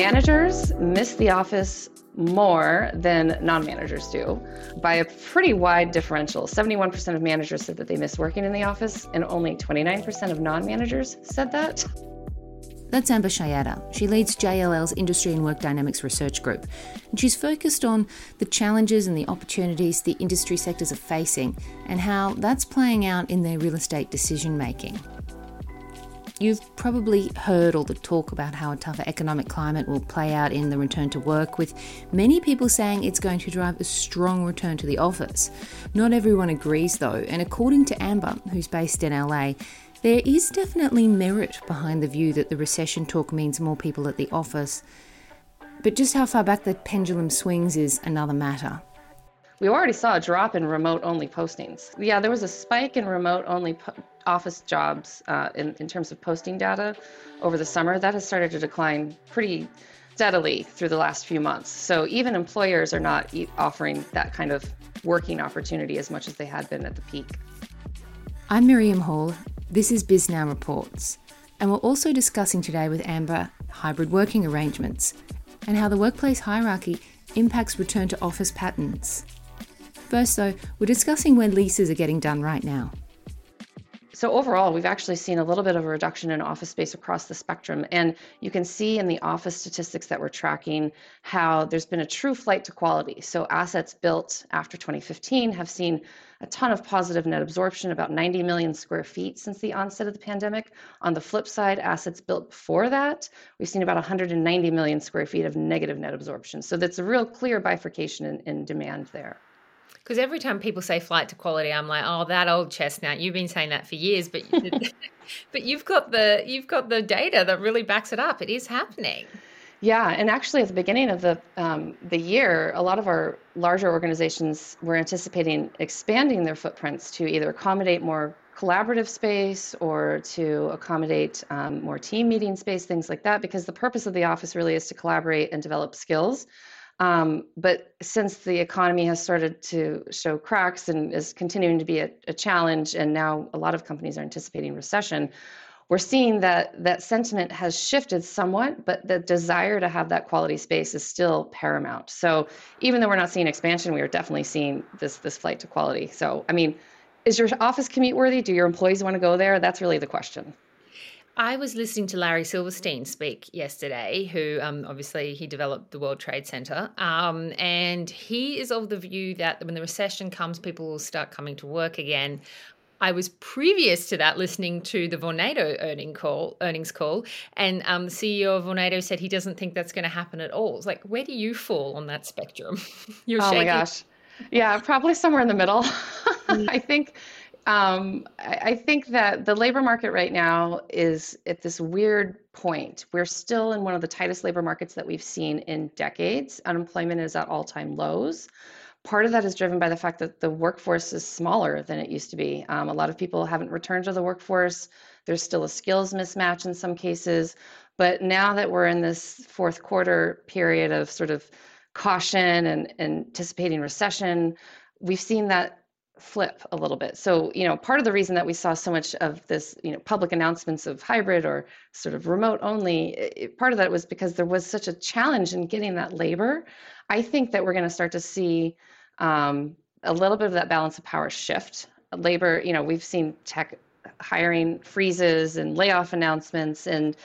managers miss the office more than non managers do by a pretty wide differential. 71% of managers said that they miss working in the office, and only 29% of non managers said that. That's Amber Schiada. She leads JLL's Industry and Work Dynamics Research Group. And she's focused on the challenges and the opportunities the industry sectors are facing and how that's playing out in their real estate decision making. You've probably heard all the talk about how a tougher economic climate will play out in the return to work, with many people saying it's going to drive a strong return to the office. Not everyone agrees though, and according to Amber, who's based in LA, there is definitely merit behind the view that the recession talk means more people at the office. But just how far back the pendulum swings is another matter. We already saw a drop in remote only postings. Yeah, there was a spike in remote only po- office jobs uh, in, in terms of posting data over the summer. That has started to decline pretty steadily through the last few months. So even employers are not offering that kind of working opportunity as much as they had been at the peak. I'm Miriam Hall. This is Bisnow Reports. And we're also discussing today with Amber hybrid working arrangements and how the workplace hierarchy impacts return to office patterns. First, though, we're discussing where leases are getting done right now. So overall, we've actually seen a little bit of a reduction in office space across the spectrum. And you can see in the office statistics that we're tracking how there's been a true flight to quality. So assets built after 2015 have seen a ton of positive net absorption, about 90 million square feet since the onset of the pandemic. On the flip side, assets built before that, we've seen about 190 million square feet of negative net absorption. So that's a real clear bifurcation in, in demand there. Because every time people say flight to quality, I'm like, oh, that old chestnut. You've been saying that for years, but but you've got the you've got the data that really backs it up. It is happening. Yeah, and actually, at the beginning of the um, the year, a lot of our larger organizations were anticipating expanding their footprints to either accommodate more collaborative space or to accommodate um, more team meeting space, things like that. Because the purpose of the office really is to collaborate and develop skills um, but since the economy has started to show cracks and is continuing to be a, a, challenge, and now a lot of companies are anticipating recession, we're seeing that that sentiment has shifted somewhat, but the desire to have that quality space is still paramount. So even though we're not seeing expansion, we are definitely seeing this this flight to quality. So I mean, is your office commute worthy? Do your employees want to go there? That's really the question. I was listening to Larry Silverstein speak yesterday, who um, obviously he developed the World Trade Center, um, and he is of the view that when the recession comes, people will start coming to work again. I was previous to that listening to the Vornado earning call, earnings call, and um, the CEO of Vornado said he doesn't think that's going to happen at all. It's like, where do you fall on that spectrum? You're oh shaking. my gosh, yeah, probably somewhere in the middle. I think um, I think that the labor market right now is at this weird point. We're still in one of the tightest labor markets that we've seen in decades. Unemployment is at all time lows. Part of that is driven by the fact that the workforce is smaller than it used to be. Um, a lot of people haven't returned to the workforce. There's still a skills mismatch in some cases. But now that we're in this fourth quarter period of sort of caution and, and anticipating recession, we've seen that flip a little bit. So, you know, part of the reason that we saw so much of this, you know, public announcements of hybrid or sort of remote only, it, part of that was because there was such a challenge in getting that labor. I think that we're going to start to see um, a little bit of that balance of power shift. Labor, you know, we've seen tech hiring freezes and layoff announcements and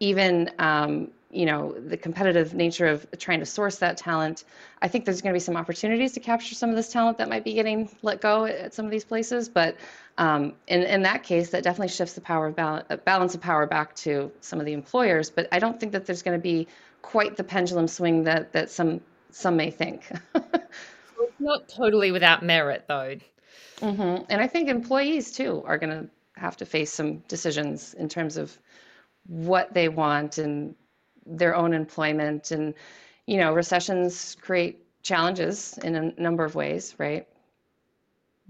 even um, you know the competitive nature of trying to source that talent i think there's going to be some opportunities to capture some of this talent that might be getting let go at some of these places but um, in, in that case that definitely shifts the power of balance, balance of power back to some of the employers but i don't think that there's going to be quite the pendulum swing that that some some may think it's not totally without merit though mm-hmm. and i think employees too are going to have to face some decisions in terms of what they want and their own employment and you know recessions create challenges in a number of ways right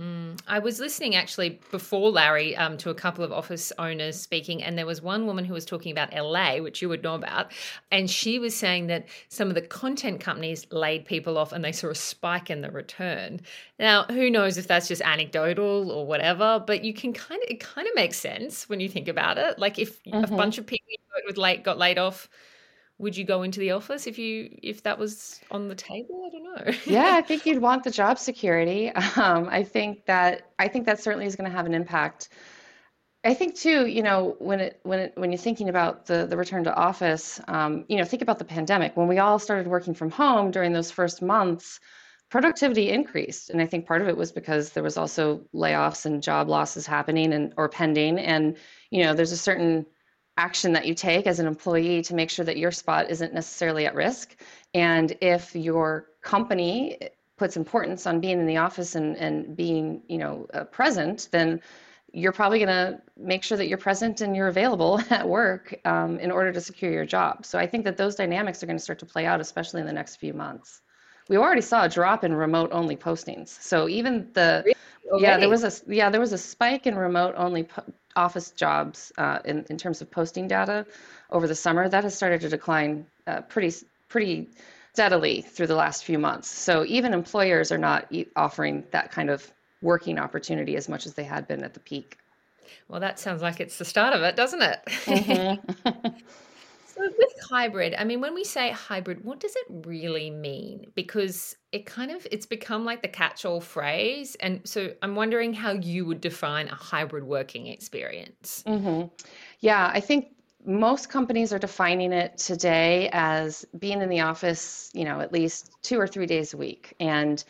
Mm. I was listening actually before Larry um, to a couple of office owners speaking, and there was one woman who was talking about LA, which you would know about, and she was saying that some of the content companies laid people off and they saw a spike in the return. Now, who knows if that's just anecdotal or whatever, but you can kind of it kind of makes sense when you think about it. Like if mm-hmm. a bunch of people with late got laid off would you go into the office if you if that was on the table? I don't know. Yeah i think you'd want the job security. Um, i think that i think that certainly is going to have an impact. I think too you know when it when it when you're thinking about the the return to office um, you know think about the pandemic. When we all started working from home during those first months productivity increased. And i think part of it was because there was also layoffs and job losses happening and or pending. And you know there's a certain action that you take as an employee to make sure that your spot isn't necessarily at risk. And if your company puts importance on being in the office and, and being, you know, uh, present, then you're probably going to make sure that you're present and you're available at work um, in order to secure your job. So I think that those dynamics are going to start to play out, especially in the next few months. We already saw a drop in remote only postings. So even the yeah, there was a yeah there was a spike in remote only po- office jobs uh, in, in terms of posting data over the summer, that has started to decline uh, pretty pretty steadily through the last few months. So even employers are not offering that kind of working opportunity as much as they had been at the peak. Well, that sounds like it's the start of it, doesn't it? Mm-hmm. With hybrid, I mean, when we say hybrid, what does it really mean? Because it kind of it's become like the catch-all phrase, and so I'm wondering how you would define a hybrid working experience. Mm-hmm. Yeah, I think most companies are defining it today as being in the office, you know, at least two or three days a week, and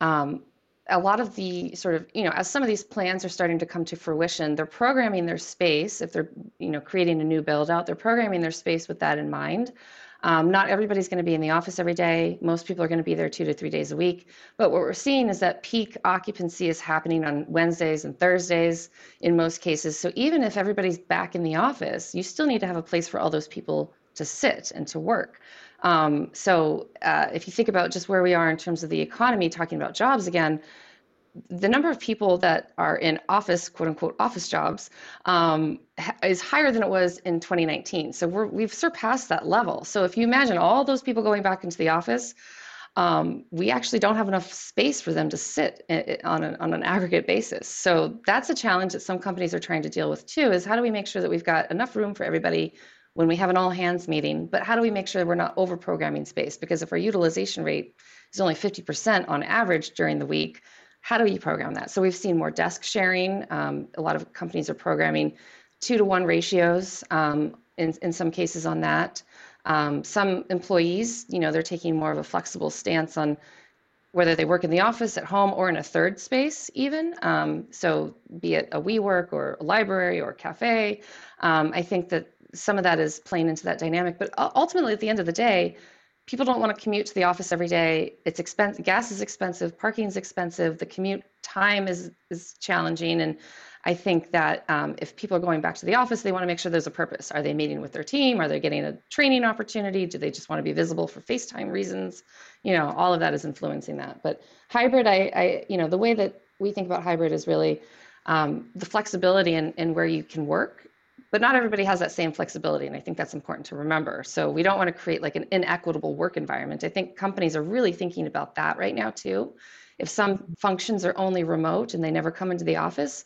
um, a lot of the sort of you know as some of these plans are starting to come to fruition they're programming their space. If they're you know creating a new build out they're programming their space with that in mind. Um, not everybody's going to be in the office every day. Most people are going to be there two to three days a week. But what we're seeing is that peak occupancy is happening on wednesdays and thursdays in most cases. So even if everybody's back in the office you still need to have a place for all those people to sit and to work um, so uh, if you think about just where we are in terms of the economy, talking about jobs again, the number of people that are in office, quote unquote, office jobs, um, is higher than it was in 2019. So we have surpassed that level. So if you imagine all those people going back into the office, um, we actually don't have enough space for them to sit on an, on an aggregate basis. So that's a challenge that some companies are trying to deal with too. Is how do we make sure that we've got enough room for everybody when we have an all hands meeting, but how do we make sure we're not over programming space? Because if our utilization rate is only 50% on average during the week, how do we program that? So we've seen more desk sharing. Um, a lot of companies are programming two to one ratios um, in, in some cases on that. Um, some employees, you know, they're taking more of a flexible stance on whether they work in the office, at home, or in a third space, even. Um, so, be it a WeWork or a library or a cafe, um, I think that some of that is playing into that dynamic. But ultimately, at the end of the day, people don't want to commute to the office every day. It's expensive. Gas is expensive. Parking is expensive. The commute time is is challenging. And I think that um, if people are going back to the office, they want to make sure there's a purpose. Are they meeting with their team? Are they getting a training opportunity? Do they just want to be visible for FaceTime reasons? You know, all of that is influencing that. But hybrid, I, I you know, the way that we think about hybrid is really um, the flexibility and in where you can work but not everybody has that same flexibility and i think that's important to remember. So we don't want to create like an inequitable work environment. I think companies are really thinking about that right now too. If some functions are only remote and they never come into the office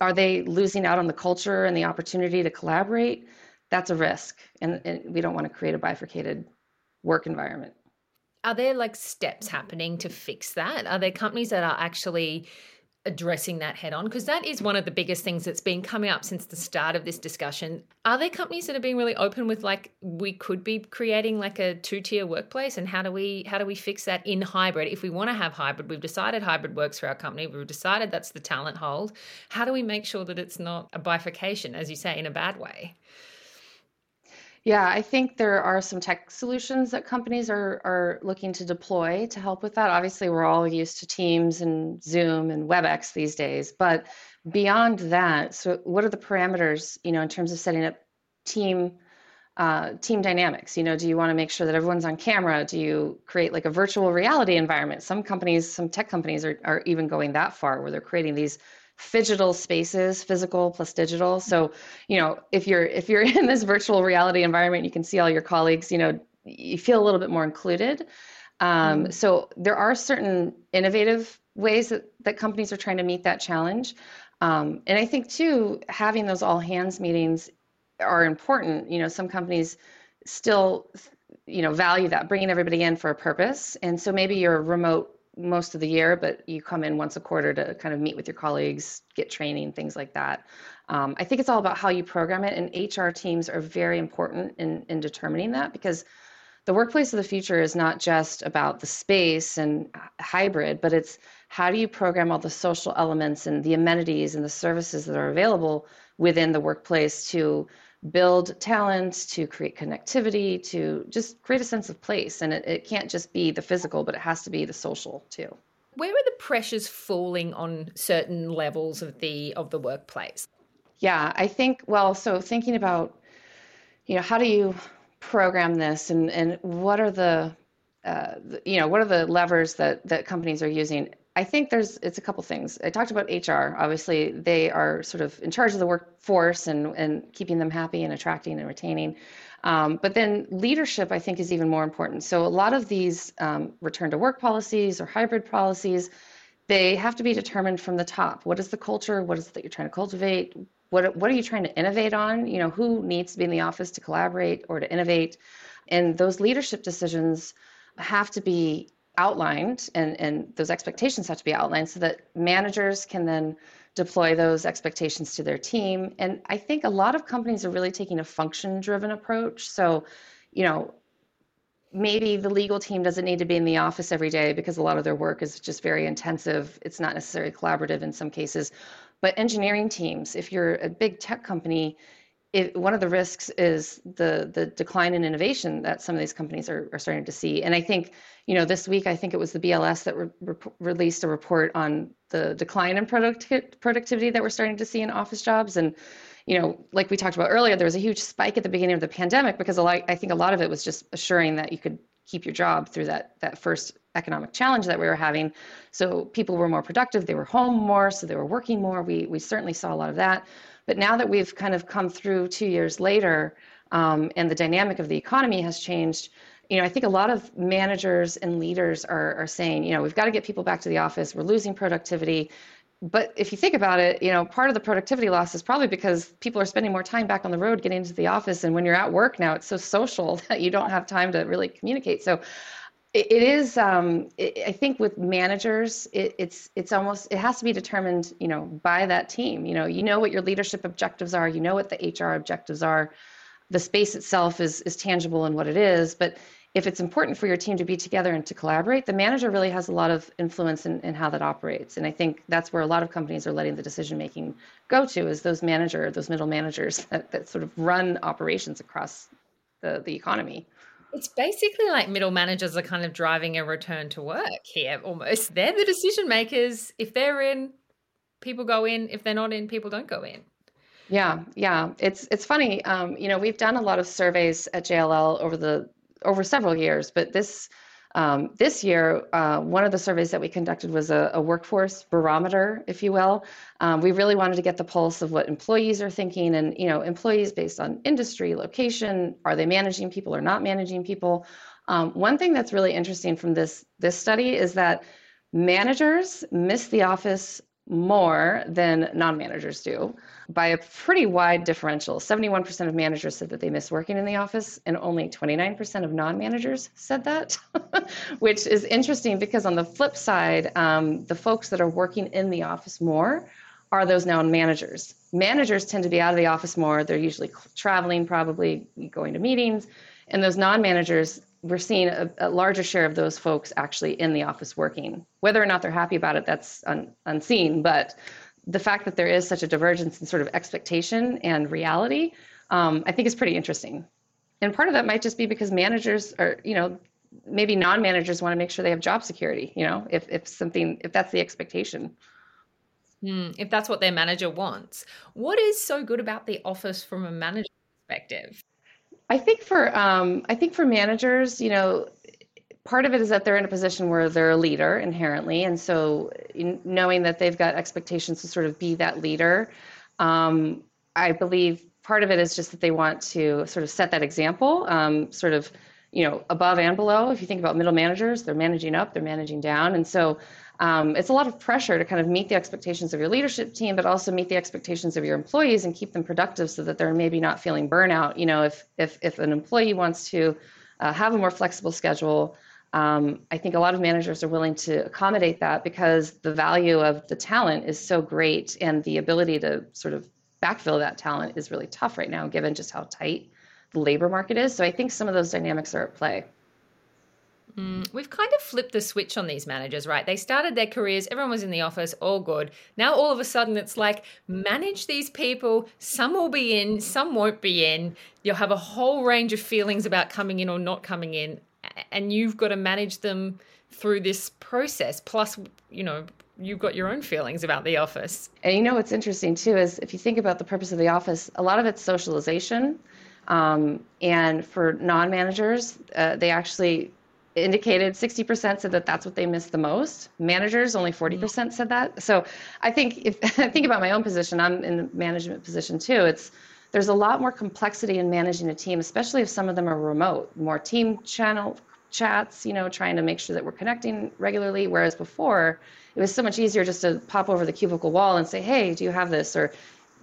are they losing out on the culture and the opportunity to collaborate? That's a risk and, and we don't want to create a bifurcated work environment. Are there like steps happening to fix that? Are there companies that are actually addressing that head on? Because that is one of the biggest things that's been coming up since the start of this discussion. Are there companies that are being really open with like we could be creating like a two-tier workplace and how do we how do we fix that in hybrid? If we want to have hybrid, we've decided hybrid works for our company. We've decided that's the talent hold. How do we make sure that it's not a bifurcation as you say in a bad way? Yeah, I think there are some tech solutions that companies are, are looking to deploy to help with that. Obviously, we're all used to Teams and Zoom and WebEx these days, but beyond that, so what are the parameters, you know, in terms of setting up team uh, team dynamics? You know, do you want to make sure that everyone's on camera? Do you create like a virtual reality environment? Some companies, some tech companies are, are even going that far where they're creating these phygital spaces physical plus digital. So you know if you're if you're in this virtual reality environment you can see all your colleagues you know you feel a little bit more included. Um, mm-hmm. so there are certain innovative ways that, that companies are trying to meet that challenge. Um, and i think too having those all hands meetings are important. You know some companies still you know value that bringing everybody in for a purpose. And so maybe you're remote most of the year but you come in once a quarter to kind of meet with your colleagues get training things like that. Um, i think it's all about how you program it and hr teams are very important in, in determining that because the workplace of the future is not just about the space and hybrid but it's how do you program all the social elements and the amenities and the services that are available within the workplace to build talent, to create connectivity, to just create a sense of place. And it, it can't just be the physical, but it has to be the social too. Where are the pressures falling on certain levels of the of the workplace? Yeah, I think well, so thinking about, you know, how do you program this and, and what are the uh, you know what are the levers that that companies are using I think there's it's a couple things. I talked about HR. Obviously, they are sort of in charge of the workforce and and keeping them happy and attracting and retaining. Um, but then leadership, I think, is even more important. So a lot of these um, return to work policies or hybrid policies, they have to be determined from the top. What is the culture? What is it that you're trying to cultivate? What what are you trying to innovate on? You know, who needs to be in the office to collaborate or to innovate? And those leadership decisions have to be outlined and, and those expectations have to be outlined so that managers can then deploy those expectations to their team. And I think a lot of companies are really taking a function driven approach. So, you know, maybe the legal team doesn't need to be in the office every day because a lot of their work is just very intensive. It's not necessarily collaborative in some cases. But engineering teams, if you're a big tech company, it, one of the risks is the the decline in innovation that some of these companies are, are starting to see. And I think, you know, this week I think it was the BLS that re- re- released a report on the decline in product- productivity that we're starting to see in office jobs. And you know, like we talked about earlier, there was a huge spike at the beginning of the pandemic because a lot, I think a lot of it was just assuring that you could keep your job through that that first economic challenge that we were having. So people were more productive, they were home more, so they were working more. We we certainly saw a lot of that. But now that we've kind of come through two years later, um, and the dynamic of the economy has changed, you know, I think a lot of managers and leaders are, are saying, you know, we've got to get people back to the office. We're losing productivity. But if you think about it, you know, part of the productivity loss is probably because people are spending more time back on the road getting into the office. And when you're at work now, it's so social that you don't have time to really communicate. So it, is um, it, i think with managers it, it's it's almost it has to be determined you know by that team. You know you know what your leadership objectives are you know what the hr objectives are. The space itself is is tangible in what it is but if it's important for your team to be together and to collaborate the manager really has a lot of influence in, in how that operates. And i think that's where a lot of companies are letting the decision making go to is those manager those middle managers that, that sort of run operations across the, the economy it's basically like middle managers are kind of driving a return to work here almost. They're the decision makers. If they're in, people go in. If they're not in, people don't go in. Yeah, yeah. It's it's funny. Um, you know, we've done a lot of surveys at JLL over the over several years, but this um, this year, uh, one of the surveys that we conducted was a, a workforce barometer, if you will. Um, we really wanted to get the pulse of what employees are thinking, and you know, employees based on industry, location, are they managing people or not managing people? Um, one thing that's really interesting from this this study is that managers miss the office more than non-managers do by a pretty wide differential. 71% of managers said that they miss working in the office, and only 29% of non managers said that, which is interesting because on the flip side, um, the folks that are working in the office more are those non managers. Managers tend to be out of the office more. They're usually traveling, probably going to meetings. And those non managers, we're seeing a, a, larger share of those folks actually in the office working. Whether or not they're happy about it, that's un, unseen. But the fact that there is such a divergence in sort of expectation and reality, um, I think is pretty interesting. And part of that might just be because managers are, you know, maybe non-managers want to make sure they have job security. You know, if if something if that's the expectation. Mm, if that's what their manager wants, what is so good about the office from a manager perspective? I think for um, I think for managers, you know, part of it is that they're in a position where they're a leader inherently, and so knowing that they've got expectations to sort of be that leader, um, I believe part of it is just that they want to sort of set that example, um, sort of you know, above and below. If you think about middle managers, they're managing up, they're managing down. And so um, it's a lot of pressure to kind of meet the expectations of your leadership team, but also meet the expectations of your employees and keep them productive so that they're maybe not feeling burnout. You know, if if if an employee wants to uh, have a more flexible schedule, um, I think a lot of managers are willing to accommodate that because the value of the talent is so great, and the ability to sort of backfill that talent is really tough right now, given just how tight the labor market is. So I think some of those dynamics are at play. Mm, we've kind of flipped the switch on these managers, right? They started their careers, everyone was in the office, all good. Now all of a sudden it's like manage these people. Some will be in, some won't be in. You'll have a whole range of feelings about coming in or not coming in, and you've got to manage them through this process. Plus, you know, you've got your own feelings about the office. And you know what's interesting too is if you think about the purpose of the office, a lot of it's socialization. Um, and for non managers, uh, they actually indicated 60% said that that's what they miss the most. Managers, only 40% mm. said that. So I think if I think about my own position, I'm in the management position too. It's there's a lot more complexity in managing a team, especially if some of them are remote. More team channel chats, you know, trying to make sure that we're connecting regularly. Whereas before, it was so much easier just to pop over the cubicle wall and say, "Hey, do you have this?" or,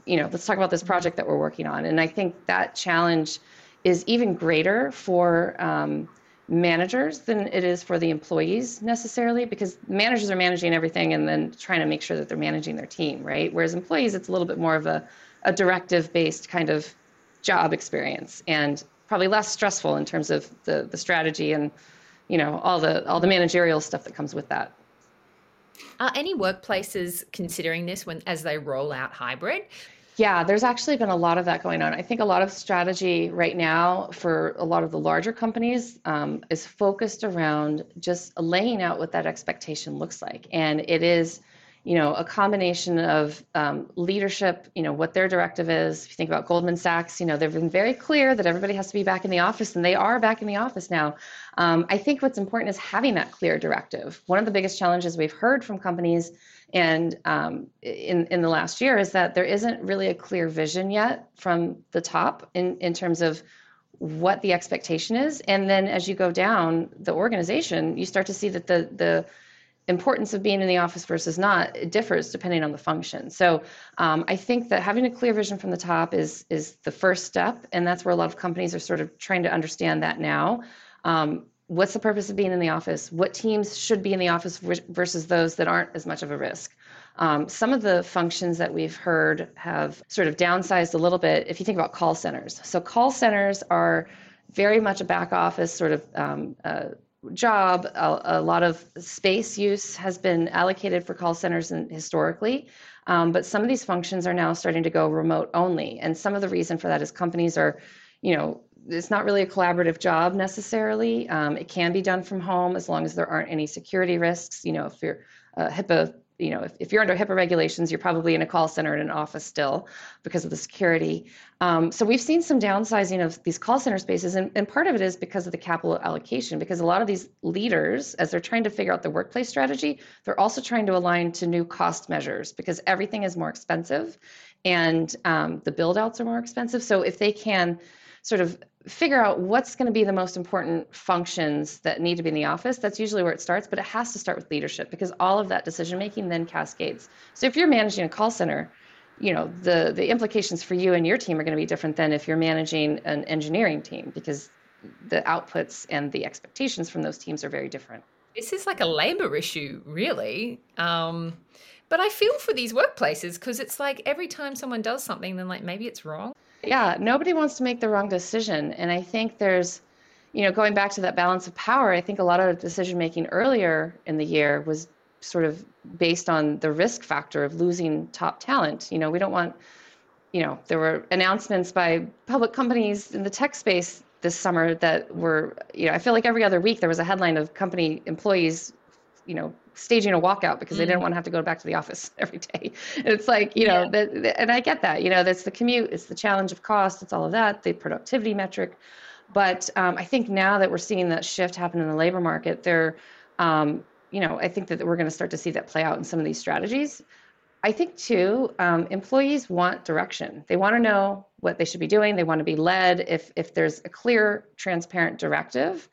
you know, let's talk about this project that we're working on. And I think that challenge is even greater for um, managers than it is for the employees necessarily because managers are managing everything and then trying to make sure that they're managing their team right whereas employees it's a little bit more of a, a directive based kind of job experience and probably less stressful in terms of the, the strategy and you know all the all the managerial stuff that comes with that are any workplaces considering this when as they roll out hybrid yeah, there's actually been a lot of that going on. I think a lot of strategy right now for a lot of the larger companies um, is focused around just laying out what that expectation looks like. And it is, you know, a combination of um, leadership, you know, what their directive is. If you think about Goldman Sachs, you know, they've been very clear that everybody has to be back in the office, and they are back in the office now. Um, I think what's important is having that clear directive. One of the biggest challenges we've heard from companies and um, in in the last year is that there isn't really a clear vision yet from the top in in terms of what the expectation is and then as you go down the organization you start to see that the the importance of being in the office versus not it differs depending on the function so um, i think that having a clear vision from the top is is the first step and that's where a lot of companies are sort of trying to understand that now um, what's the purpose of being in the office? What teams should be in the office versus those that aren't as much of a risk? Um, some of the functions that we've heard have sort of downsized a little bit if you think about call centers. So, call centers are very much a back office sort of um, uh, job. A, a, lot of space use has been allocated for call centers and historically. Um, but some of these functions are now starting to go remote only. And some of the reason for that is companies are, you know, it's not really a collaborative job necessarily. Um, it can be done from home as long as there aren't any security risks. You know, if you're uh, HIPAA, you know, if, if you're under HIPAA regulations, you're probably in a call center in an office still because of the security. Um, so we've seen some downsizing of these call center spaces, and, and part of it is because of the capital allocation. Because a lot of these leaders, as they're trying to figure out the workplace strategy, they're also trying to align to new cost measures because everything is more expensive, and um, the build outs are more expensive. So if they can sort of figure out what's going to be the most important functions that need to be in the office. That's usually where it starts but it has to start with leadership because all of that decision making then cascades. So if you're managing a call center you know the the implications for you and your team are going to be different than if you're managing an engineering team because the outputs and the expectations from those teams are very different. This is like a labor issue really. Um, but i feel for these workplaces because it's like every time someone does something then like maybe it's wrong yeah, nobody wants to make the wrong decision. And I think there's, you know, going back to that balance of power, I think a lot of decision making earlier in the year was sort of based on the risk factor of losing top talent. You know, we don't want, you know, there were announcements by public companies in the tech space this summer that were, you know, I feel like every other week there was a headline of company employees, you know, staging a walkout because they didn't mm. want to have to go back to the office every day. It's like, you know, yeah. and I get that, you know, that's the commute, it's the challenge of cost, it's all of that, the productivity metric. But um, I think now that we're seeing that shift happen in the labor market, there, um, you know, I think that we're going to start to see that play out in some of these strategies. I think too, um, employees want direction. They want to know what they should be doing. They want to be led. If if there's a clear, transparent directive,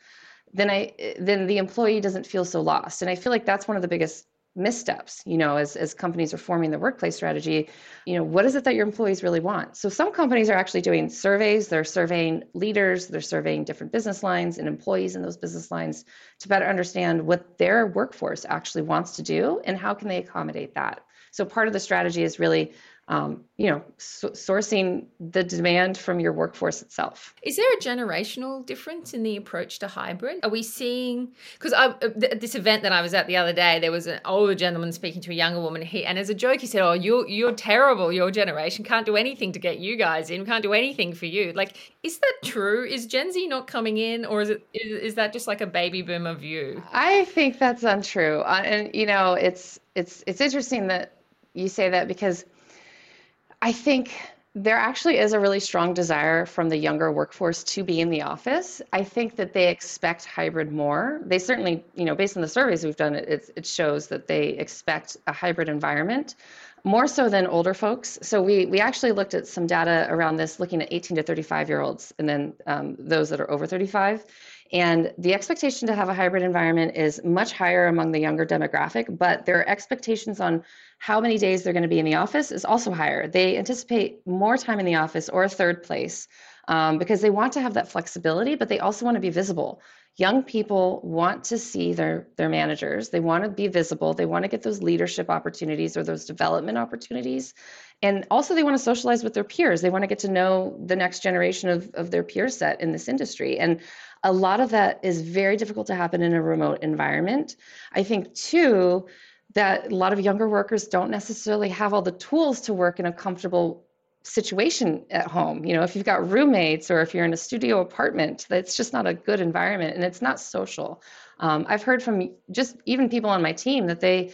then I then the employee doesn't feel so lost. And I feel like that's one of the biggest missteps you know as, as companies are forming their workplace strategy you know what is it that your employees really want so some companies are actually doing surveys they're surveying leaders they're surveying different business lines and employees in those business lines to better understand what their workforce actually wants to do and how can they accommodate that so part of the strategy is really um, you know, so sourcing the demand from your workforce itself. Is there a generational difference in the approach to hybrid? Are we seeing because uh, at this event that I was at the other day, there was an older gentleman speaking to a younger woman. He and as a joke, he said, "Oh, you're you're terrible. Your generation can't do anything to get you guys in. Can't do anything for you." Like, is that true? Is Gen Z not coming in, or is it is, is that just like a baby boomer view? I think that's untrue, uh, and you know, it's it's it's interesting that you say that because I think there actually is a really strong desire from the younger workforce to be in the office. I think that they expect hybrid more. They certainly, you know, based on the surveys we've done, it, it shows that they expect a hybrid environment more so than older folks. So we we actually looked at some data around this, looking at 18 to 35 year olds, and then um, those that are over 35. And the expectation to have a hybrid environment is much higher among the younger demographic, but their expectations on how many days they're going to be in the office is also higher. They anticipate more time in the office or a third place um, because they want to have that flexibility, but they also want to be visible. Young people want to see their their managers. They want to be visible. They want to get those leadership opportunities or those development opportunities. And also they want to socialize with their peers. They want to get to know the next generation of, of their peer set in this industry. And a lot of that is very difficult to happen in a remote environment. I think too, that a lot of younger workers don't necessarily have all the tools to work in a comfortable situation at home. You know, if you've got roommates or if you're in a studio apartment, that's just not a good environment and it's not social. Um, I've heard from just even people on my team that they,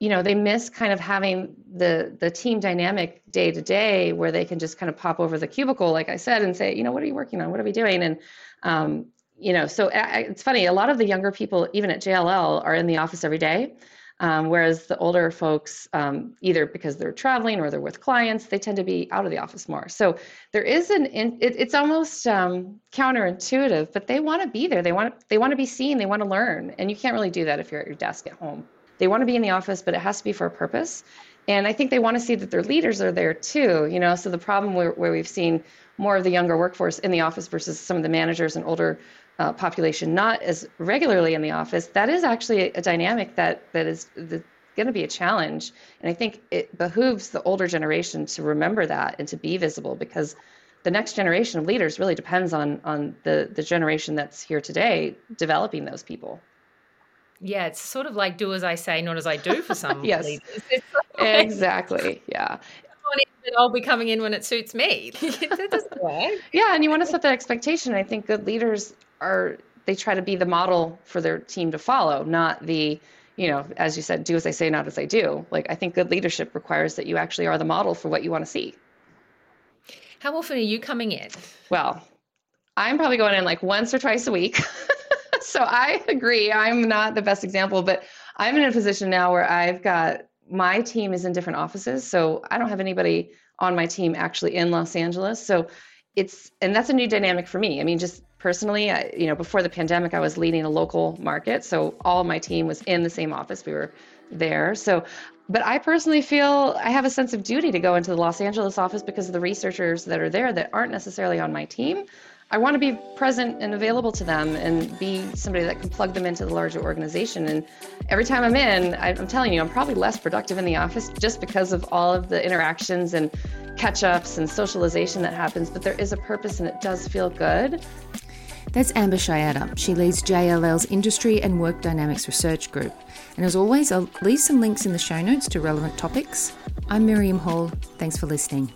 you know, they miss kind of having the the team dynamic day to day where they can just kind of pop over the cubicle, like I said, and say, you know, what are you working on? What are we doing? And um, you know, so I, it's funny. A lot of the younger people, even at JLL, are in the office every day. Um, whereas the older folks, um, either because they're traveling or they're with clients, they tend to be out of the office more. So there is an, it, it's almost um, counterintuitive, but they want to be there. They want they want to be seen. They want to learn, and you can't really do that if you're at your desk at home. They want to be in the office, but it has to be for a purpose. And I think they want to see that their leaders are there too. You know, so the problem where, where we've seen more of the younger workforce in the office versus some of the managers and older uh, population not as regularly in the office, that is actually a dynamic that that is going to be a challenge. And I think it behooves the older generation to remember that and to be visible because the next generation of leaders really depends on on the the generation that's here today developing those people. Yeah, it's sort of like do as I say, not as I do for some yes, leaders. exactly. Yeah, I'll be coming in when it suits me. yeah, and you want to set that expectation. I think good leaders are they try to be the model for their team to follow, not the you know, as you said, do as I say, not as I do. Like I think good leadership requires that you actually are the model for what you want to see. How often are you coming in? Well, I'm probably going in like once or twice a week. so I agree. I'm not the best example, but I'm in a position now where I've got my team is in different offices. So I don't have anybody on my team actually in Los Angeles. So it's, and that's a new dynamic for me. I mean, just personally, I, you know, before the pandemic, I was leading a local market. So all my team was in the same office. We were there. So, but I personally feel I have a sense of duty to go into the Los Angeles office because of the researchers that are there that aren't necessarily on my team. I want to be present and available to them and be somebody that can plug them into the larger organization. And every time I'm in, I'm telling you, I'm probably less productive in the office just because of all of the interactions and catch ups and socialization that happens. But there is a purpose and it does feel good. That's Amber Schiada. She leads JLL's Industry and Work Dynamics Research Group. And as always, I'll leave some links in the show notes to relevant topics. I'm Miriam Hall. Thanks for listening.